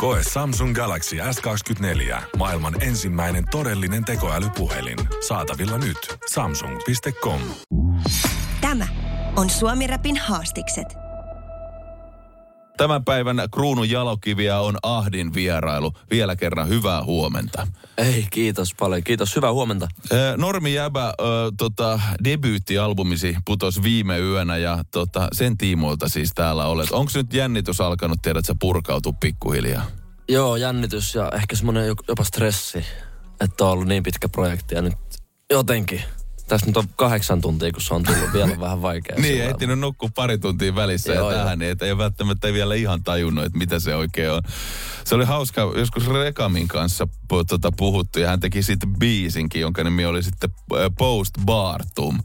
Koe Samsung Galaxy S24. Maailman ensimmäinen todellinen tekoälypuhelin. Saatavilla nyt. Samsung.com. Tämä on Suomi Rapin haastikset. Tämän päivän kruunun jalokiviä on Ahdin vierailu. Vielä kerran hyvää huomenta. Ei, kiitos paljon. Kiitos, hyvää huomenta. Ö, Normi Jäbä, ö, tota, debyyttialbumisi putos viime yönä ja tota, sen tiimoilta siis täällä olet. Onko nyt jännitys alkanut, tiedät sä, purkautua pikkuhiljaa? Joo, jännitys ja ehkä semmoinen jopa stressi, että on ollut niin pitkä projekti ja nyt jotenkin tässä nyt on kahdeksan tuntia, kun se on tullut vielä vähän vaikea. niin, ehtinyt nukkua pari tuntia välissä joo, ja tähän, niin että ei välttämättä vielä ihan tajunnut, että mitä se oikein on. Se oli hauska, joskus Rekamin kanssa tuota, puhuttu ja hän teki sitten biisinkin, jonka nimi oli sitten Post Bartum.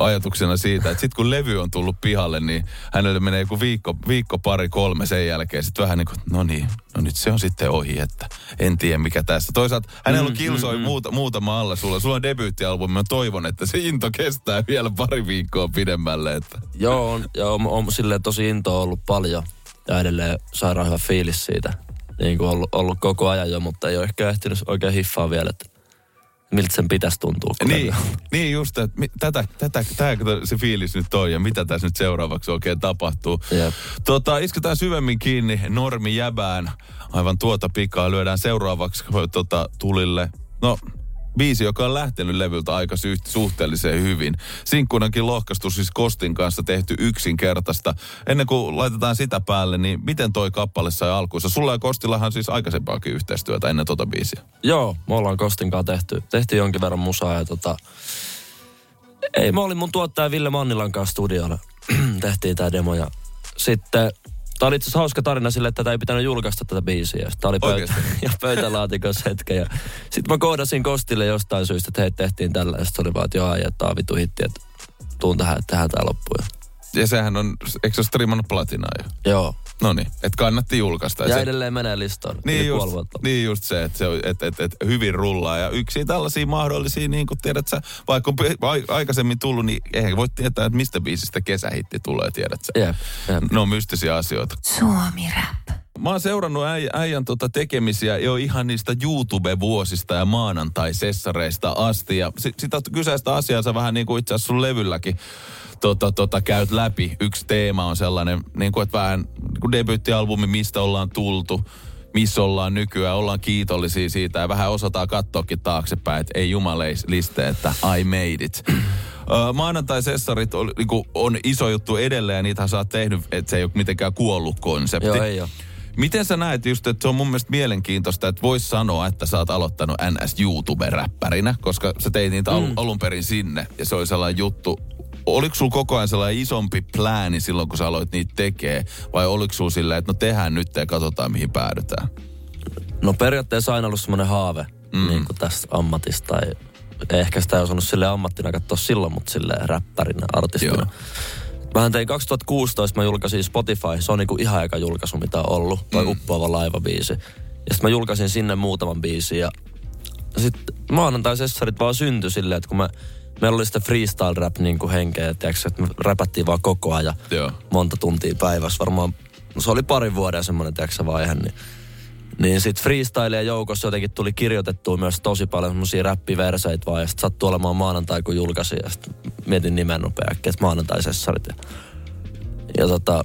Ajatuksena siitä, että sitten kun levy on tullut pihalle, niin hänelle menee joku viikko, viikko pari, kolme sen jälkeen. Sitten vähän niin kuin, no niin, no nyt se on sitten ohi, että en tiedä mikä tässä. Toisaalta hänellä mm, kilsoi mm, mm. Muuta, muutama alla sulla. Sulla on debyyttialbumi, mä toivon, että se into kestää vielä pari viikkoa pidemmälle. Että. Joo, on, ja on, on silleen tosi into ollut paljon ja edelleen sairaan hyvä fiilis siitä. Niin kuin ollut, ollut koko ajan jo, mutta ei ole ehkä ehtinyt oikein hiffaa vielä, että miltä sen pitäisi tuntua. Niin, niin just, että tätä, tätä, tätä, se fiilis nyt on ja mitä tässä nyt seuraavaksi oikein tapahtuu. Jep. Tota, isketään syvemmin kiinni Normi Jäbään. Aivan tuota pikaa lyödään seuraavaksi tota, tulille. No, biisi, joka on lähtenyt levyltä aika suhteellisen hyvin. Sinkkunankin lohkastus siis Kostin kanssa tehty yksinkertaista. Ennen kuin laitetaan sitä päälle, niin miten toi kappale sai alkuunsa? Sulla ja Kostillahan siis aikaisempaakin yhteistyötä ennen tota biisiä. Joo, me ollaan Kostin kanssa tehty, tehty jonkin verran musaa ja tota... Ei, mä olin mun tuottaja Ville Mannilan kanssa studiolla. Tehtiin tää demo ja sitten Tämä oli itse asiassa hauska tarina sille, että tätä ei pitänyt julkaista tätä biisiä. Tämä oli pöytä, ja pöytälaatikossa hetken. Ja sitten mä kohdasin Kostille jostain syystä, että hei tehtiin tällä. Ja sitten oli vaan, että joo, että tämä vitu hitti, että tuun tähän, että tehdään tämä loppuun. Ja sehän on, eikö se ole striimannut platinaa jo? Joo. No niin, että kannatti julkaista. Ja se, edelleen menee listoon. Niin just, niin just se, että se on, et, et, et, hyvin rullaa. Ja yksi tällaisia mahdollisia, niin kuin tiedät sä, vaikka on aikaisemmin tullut, niin eihän voi tietää, että mistä biisistä kesähitti tulee, tiedät sä. Jep, jep. Ne on mystisiä asioita. Suomi Rap. Mä oon seurannut äi, äijän tota tekemisiä jo ihan niistä YouTube-vuosista ja maanantai-sessareista asti. Ja sit, sitä kyseistä asiaa sä vähän niin kuin itse asiassa sun levylläkin tota, tota, käyt läpi. Yksi teema on sellainen, niin kuin, että vähän niin kuin debyyttialbumi, mistä ollaan tultu, missä ollaan nykyään, ollaan kiitollisia siitä ja vähän osataan katsoakin taaksepäin, että ei jumaleiste, että I made it. Maanantai-sessarit on, niin on iso juttu edelleen ja niitä sä oot tehnyt, että se ei ole mitenkään kuollut konsepti. Joo, ei ole. Miten sä näet just, että se on mun mielestä mielenkiintoista, että vois sanoa, että sä oot aloittanut NS YouTube-räppärinä, koska sä teit niitä mm. alun perin sinne ja se oli sellainen juttu, oliko sulla koko ajan sellainen isompi plääni silloin, kun sä aloit niitä tekee? Vai oliko sulla silleen, että no tehdään nyt ja katsotaan, mihin päädytään? No periaatteessa aina ollut semmoinen haave mm. niin kuin tästä ammatista. Tai ehkä sitä ei osannut sille ammattina katsoa silloin, mutta sille räppärinä, artistina. Joo. Mä tein 2016, mä julkaisin Spotify, se on niinku ihan aika julkaisu, mitä on ollut, toi mm. uppoava laivabiisi. Ja sitten mä julkaisin sinne muutaman biisin ja sitten maanantai-sessarit vaan syntyi silleen, että kun mä meillä oli sitä freestyle rap niin kuin henkeä, tiiäks, että me räpättiin vaan koko ajan Joo. monta tuntia päivässä. Varmaan se oli pari vuoden semmoinen tiiäks, vaihe, niin niin sit freestyle joukossa jotenkin tuli kirjoitettua myös tosi paljon semmosia räppiverseitä vaan. Ja sit sattui olemaan maanantai, kun julkaisin. Ja sit mietin nimen nopea että maanantai-sessarit. Ja, ja tota,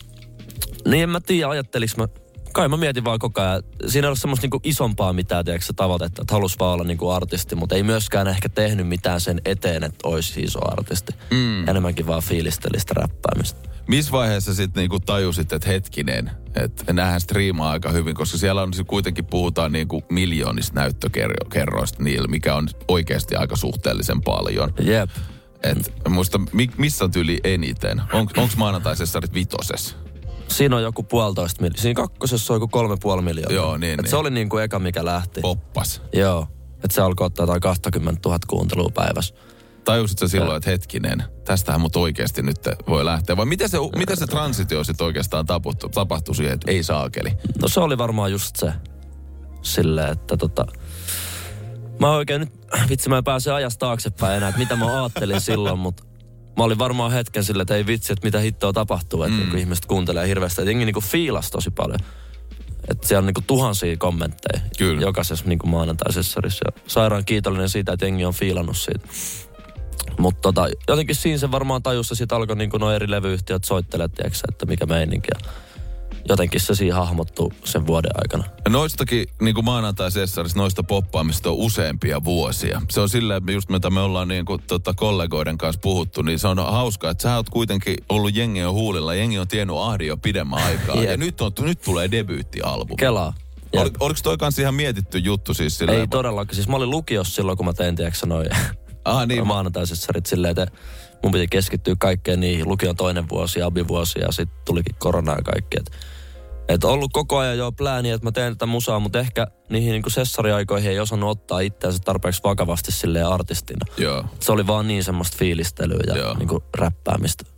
niin en mä tiedä, ajatteliks mä kai mä mietin vaan koko ajan. Siinä ei ole semmoista niinku isompaa mitään, tiedätkö, tavoitetta, että halus vaan olla niinku artisti, mutta ei myöskään ehkä tehnyt mitään sen eteen, että olisi iso artisti. Mm. Enemmänkin vaan fiilistelistä räppäämistä. Missä vaiheessa sitten niinku tajusit, että hetkinen, että nähdään striimaa aika hyvin, koska siellä on kuitenkin puhutaan niinku miljoonista näyttökerroista niillä, mikä on oikeasti aika suhteellisen paljon. Jep. Et, muista, missä on tyyli eniten? On, Onko maanantaisessa vitosessa? Siinä on joku puolitoista miljoonaa. Siinä kakkosessa on joku kolme puoli miljoonaa. Joo, niin, niin. Se oli niin kuin eka, mikä lähti. Poppas. Joo. Että se alkoi ottaa jotain 20 000 kuuntelua päivässä. Tajusit sä silloin, että hetkinen, tästähän mut oikeasti nyt voi lähteä? Vai miten se, miten se transitio sitten oikeastaan tapahtui, tapahtui siihen, että ei saakeli? No se oli varmaan just se. Silleen, että tota... Mä oikein nyt, vitsi mä en pääse ajasta taaksepäin enää, että mitä mä ajattelin silloin, mutta mä olin varmaan hetken silleen, että ei vitsi, että mitä hittoa tapahtuu, että mm. ihmiset kuuntelee hirveästi. Että jengi niin fiilas tosi paljon. Että siellä on niin tuhansia kommentteja Kyllä. jokaisessa niin maanantaisessa. Sairaan kiitollinen siitä, että jengi on fiilannut siitä. Mutta tota, jotenkin siinä se varmaan tajussa sitten alkoi niin nuo eri levyyhtiöt soittelemaan, tiiäksä, että mikä meininki. Ja jotenkin se siinä hahmottuu sen vuoden aikana. Noistakin, niin kuin maanantai noista poppaamista on useampia vuosia. Se on silleen, just mitä me ollaan niin kuin, tota, kollegoiden kanssa puhuttu, niin se on hauskaa, että sä oot kuitenkin ollut jengi on huulilla, jengi on tiennyt ahdi jo pidemmän aikaa. ja nyt, on, nyt tulee debyyttialbumi. Kelaa. Ol, oliko toi kanssa ihan mietitty juttu siis silleen? Ei todellakaan. Siis mä olin lukiossa silloin, kun mä tein, tiedätkö noin Ah, niin. maanantaisessarit silleen, että mun piti keskittyä kaikkeen niihin. Lukion toinen vuosi, abivuosi ja sitten tulikin korona ja kaikki. Että et ollut koko ajan jo plääni, että mä teen tätä musaa, mutta ehkä niihin niin sessariaikoihin ei osannut ottaa itseänsä tarpeeksi vakavasti silleen artistina. Joo. Se oli vaan niin semmoista fiilistelyä ja niin räppäämistä.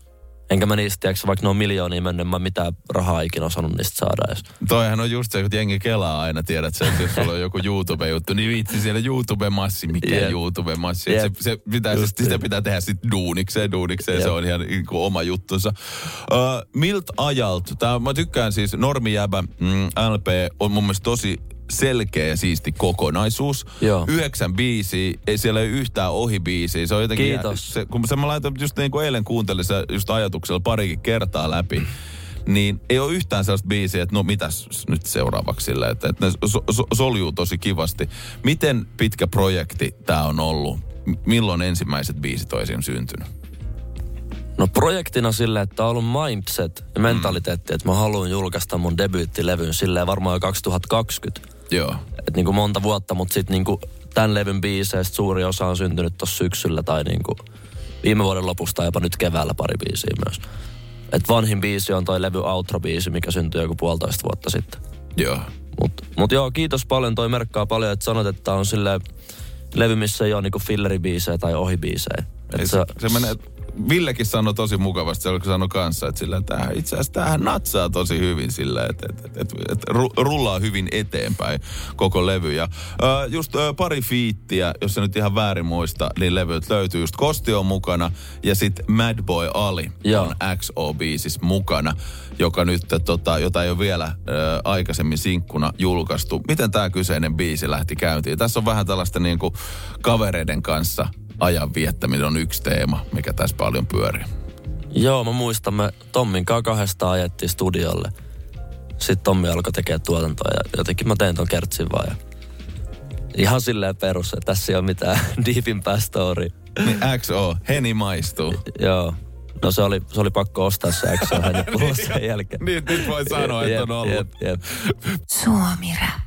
Enkä mä niistä, tiedätkö, vaikka ne on miljoonia mennyt, mä mitään rahaa ikinä osannut niistä saada edes. Toihan on just se, kun jengi kelaa aina, tiedät sen, että jos sulla on joku YouTube-juttu, niin vitsi siellä YouTube-massi, mikä yep. YouTube-massi. Yep. Se, se pitää, se, sitä pitää tehdä sitten duunikseen, duunikseen, yep. se on ihan niin kuin oma juttunsa. Uh, Milt Ajalt, tää, mä tykkään siis Normijäbä, mm, LP on mun mielestä tosi selkeä siisti kokonaisuus. Joo. Yhdeksän biisiä, ei siellä ole yhtään ohi biisiä. Se on jotenkin... Kiitos. Se, kun se mä laitan just niin kuin eilen kuuntelin se just ajatuksella parikin kertaa läpi, niin ei ole yhtään sellaista biisiä, että no mitäs nyt seuraavaksi sille, että, että ne so, so, soljuu tosi kivasti. Miten pitkä projekti tämä on ollut? Milloin ensimmäiset biisit on esim. syntynyt? No projektina silleen, että on ollut mindset ja mentaliteetti, mm. että mä haluan julkaista mun debyyttilevyn silleen varmaan jo 2020. Joo. Et niin kuin monta vuotta, mutta sitten niin kuin tämän levyn biiseistä suuri osa on syntynyt tuossa syksyllä tai niin kuin viime vuoden lopusta jopa nyt keväällä pari biisiä myös. Et vanhin biisi on toi levy outro-biisi, mikä syntyi joku puolitoista vuotta sitten. Joo. Mut, mut joo, kiitos paljon. Toi merkkaa paljon, että sanot, että on sille levy, missä ei ole niinku filleribiisejä tai ohibiisejä. se, se, se menee Villekin sanoi tosi mukavasti, se sanoi kanssa, että, sillä, että itse asiassa tämähän natsaa tosi hyvin sillä, että, että, että, että, että rullaa hyvin eteenpäin koko levy. Ja uh, just uh, pari fiittiä, jos se nyt ihan väärin muista, niin levyt löytyy. Just Kosti on mukana ja sitten Mad Boy Ali Joo. on XO-biisissä mukana, joka nyt, tota, jota ei ole vielä uh, aikaisemmin sinkkuna julkaistu. Miten tämä kyseinen biisi lähti käyntiin? Tässä on vähän tällaista niin kuin kavereiden kanssa ajan viettäminen on yksi teema, mikä tässä paljon pyörii. Joo, mä muistan, me Tommin kanssa kahdesta ajettiin studiolle. Sitten Tommi alkoi tekemään tuotantoa ja jotenkin mä tein ton kertsin vaan. Ja ihan silleen perus, että tässä ei ole mitään deepimpää story. Niin XO, heni maistuu. Joo. No se oli, se oli pakko ostaa se XO heni sen jälkeen. niin, nyt voi sanoa, että on ollut. Jep, jep. Suomi Rap.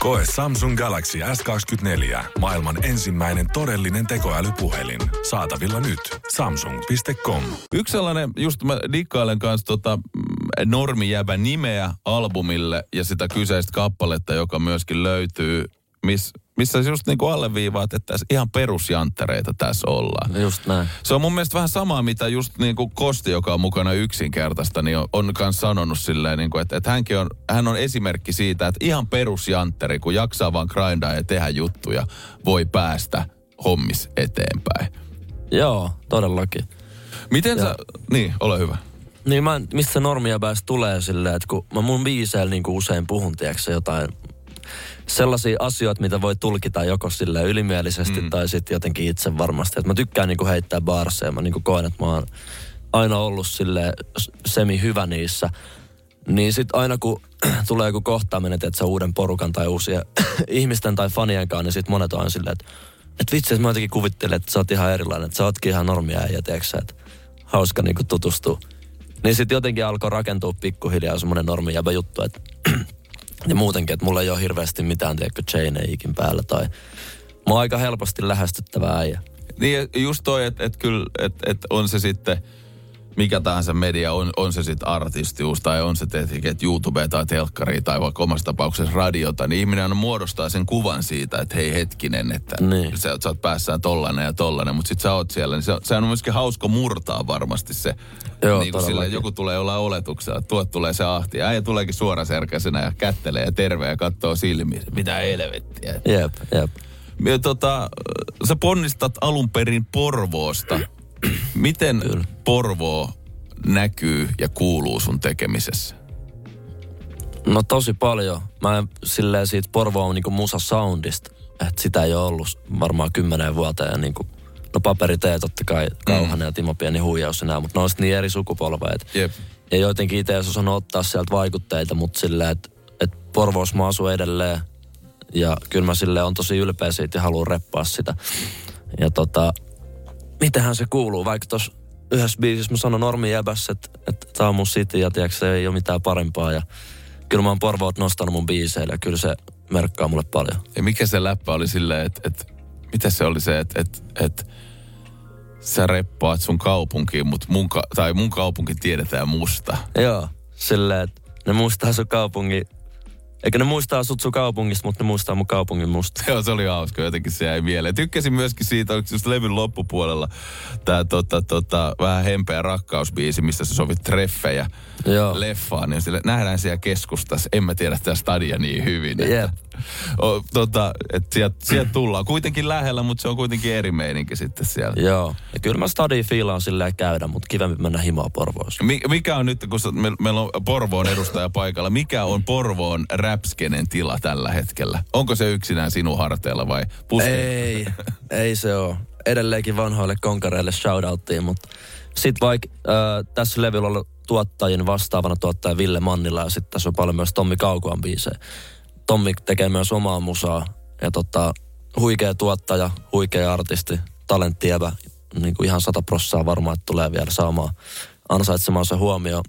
Koe Samsung Galaxy S24. Maailman ensimmäinen todellinen tekoälypuhelin. Saatavilla nyt. Samsung.com. Yksi sellainen, just mä dikkailen kanssa tota, mm, normijäbä nimeä albumille ja sitä kyseistä kappaletta, joka myöskin löytyy, miss, missä just niin kuin alleviivaat, että tässä ihan perusjanttereita tässä ollaan. Just näin. Se on mun mielestä vähän samaa, mitä just niin kuin Kosti, joka on mukana yksinkertaista, niin on, on myös sanonut silleen, niin kuin, että, että hänkin on, hän on esimerkki siitä, että ihan perusjantteri, kun jaksaa vaan grindaa ja tehdä juttuja, voi päästä hommis eteenpäin. Joo, todellakin. Miten ja. sä, niin, ole hyvä. Niin mä, mistä normia päästä tulee silleen, että kun mä mun biiseillä niin usein puhun, tiedätkö, jotain sellaisia asioita, mitä voi tulkita joko sille ylimielisesti mm. tai sitten jotenkin itse varmasti. Et mä tykkään niinku heittää baarseja. Mä niinku koen, että mä oon aina ollut sille semi hyvä niissä. Niin sitten aina kun tulee joku kohtaaminen, että se uuden porukan tai uusia ihmisten tai fanien kanssa, niin sitten monet on silleen, että et vitsi, että mä jotenkin kuvittelen, että sä oot ihan erilainen, että sä ootkin ihan normia ja tiedätkö että hauska niinku tutustua. Niin sitten jotenkin alkoi rakentua pikkuhiljaa semmoinen normi juttu, että Ja muutenkin, että mulla ei ole hirveästi mitään, tiedätkö, chaineikin päällä tai... Mä oon aika helposti lähestyttävää äijä. Niin just toi, että et kyllä, että et on se sitten mikä tahansa media, on, on se sitten artistius tai on se teet YouTube tai telkkari tai vaikka omassa tapauksessa radiota, niin ihminen muodostaa sen kuvan siitä, että hei hetkinen, että niin. sä, sä oot päässään tollanen ja tollanen, mutta sitten sä oot siellä, niin se, se on myöskin hauska murtaa varmasti se. Joo, niin kuin sille, joku tulee olla oletuksella, että tuot tulee se ahti. Ja äijä tuleekin suoraserkäisenä ja kättelee ja terve ja katsoo silmiin, mitä helvettiä. Jep, jep. Ja tota, sä ponnistat alun perin Porvoosta. Miten Kyllä. Porvoo näkyy ja kuuluu sun tekemisessä? No tosi paljon. Mä en silleen siitä Porvoon niinku musa soundista, että sitä ei ole ollut varmaan kymmenen vuoteen ja niinku, no paperitee totta kai, Kauhanen mm. ja Timo Pieni huijaus ja nää, mutta ne on niin eri sukupolveja. Yep. Ja jotenkin itse jos osannut ottaa sieltä vaikutteita, mutta silleen, että et Porvoossa mä asun edelleen ja kyllä mä sille on tosi ylpeä siitä ja haluan reppaa sitä. Ja tota, mitähän se kuuluu, vaikka tuossa yhdessä biisissä mä sanon Normi Jäbässä, että, että tää on mun city ja tiedätkö, se ei ole mitään parempaa. Ja kyllä mä oon Porvoot nostanut mun biiseille ja kyllä se merkkaa mulle paljon. Ja mikä se läppä oli silleen, että, että mitä se oli se, että, että, että sä reppaat sun kaupunkiin, mutta mun, tai mun kaupunki tiedetään musta. Joo, silleen, että ne muistaa sun kaupungin eikä ne muistaa sut sun kaupungista, mutta ne muistaa mun kaupungin musta. Joo, se oli hauska, jotenkin se jäi mieleen. Tykkäsin myöskin siitä, onko just levyn loppupuolella tää tota, tota, vähän hempeä rakkausbiisi, missä sä sovit treffejä Joo. leffaan. Niin sille, nähdään siellä keskustassa, en mä tiedä sitä stadia niin hyvin. Että, yep. O, tota, että sieltä, sieltä tullaan kuitenkin lähellä, mutta se on kuitenkin eri meininki sitten siellä. Joo, ja kyllä mä stadia fiilaan silleen käydä, mutta kivempi mennä himaa Porvoossa. mikä on nyt, kun me, meillä on Porvoon edustaja paikalla, mikä on Porvoon räpskenen tila tällä hetkellä? Onko se yksinään sinun harteilla vai puske? Ei, ei se ole. Edelleenkin vanhoille konkareille shoutouttiin, mutta sitten vaikka äh, tässä levyllä on tuottajien vastaavana tuottaja Ville Mannila ja sitten tässä on paljon myös Tommi Kaukuan biisejä. Tommi tekee myös omaa musaa ja tota, huikea tuottaja, huikea artisti, talenttievä, niin kuin ihan sata prossaa varmaan, että tulee vielä saamaan ansaitsemansa huomioon.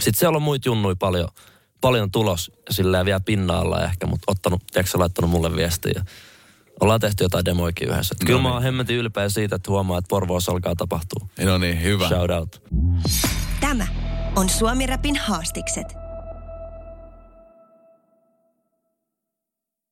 Sitten siellä on muita junnui paljon, paljon tulos silleen vielä pinnalla ehkä, mutta ottanut, tiedätkö laittanut mulle viestiä. Ollaan tehty jotain demoikin yhdessä. No kyllä niin. mä oon hemmetin ylpeä siitä, että huomaa, että Porvoossa alkaa tapahtua. No niin, hyvä. Shout out. Tämä on Suomi Rapin haastikset.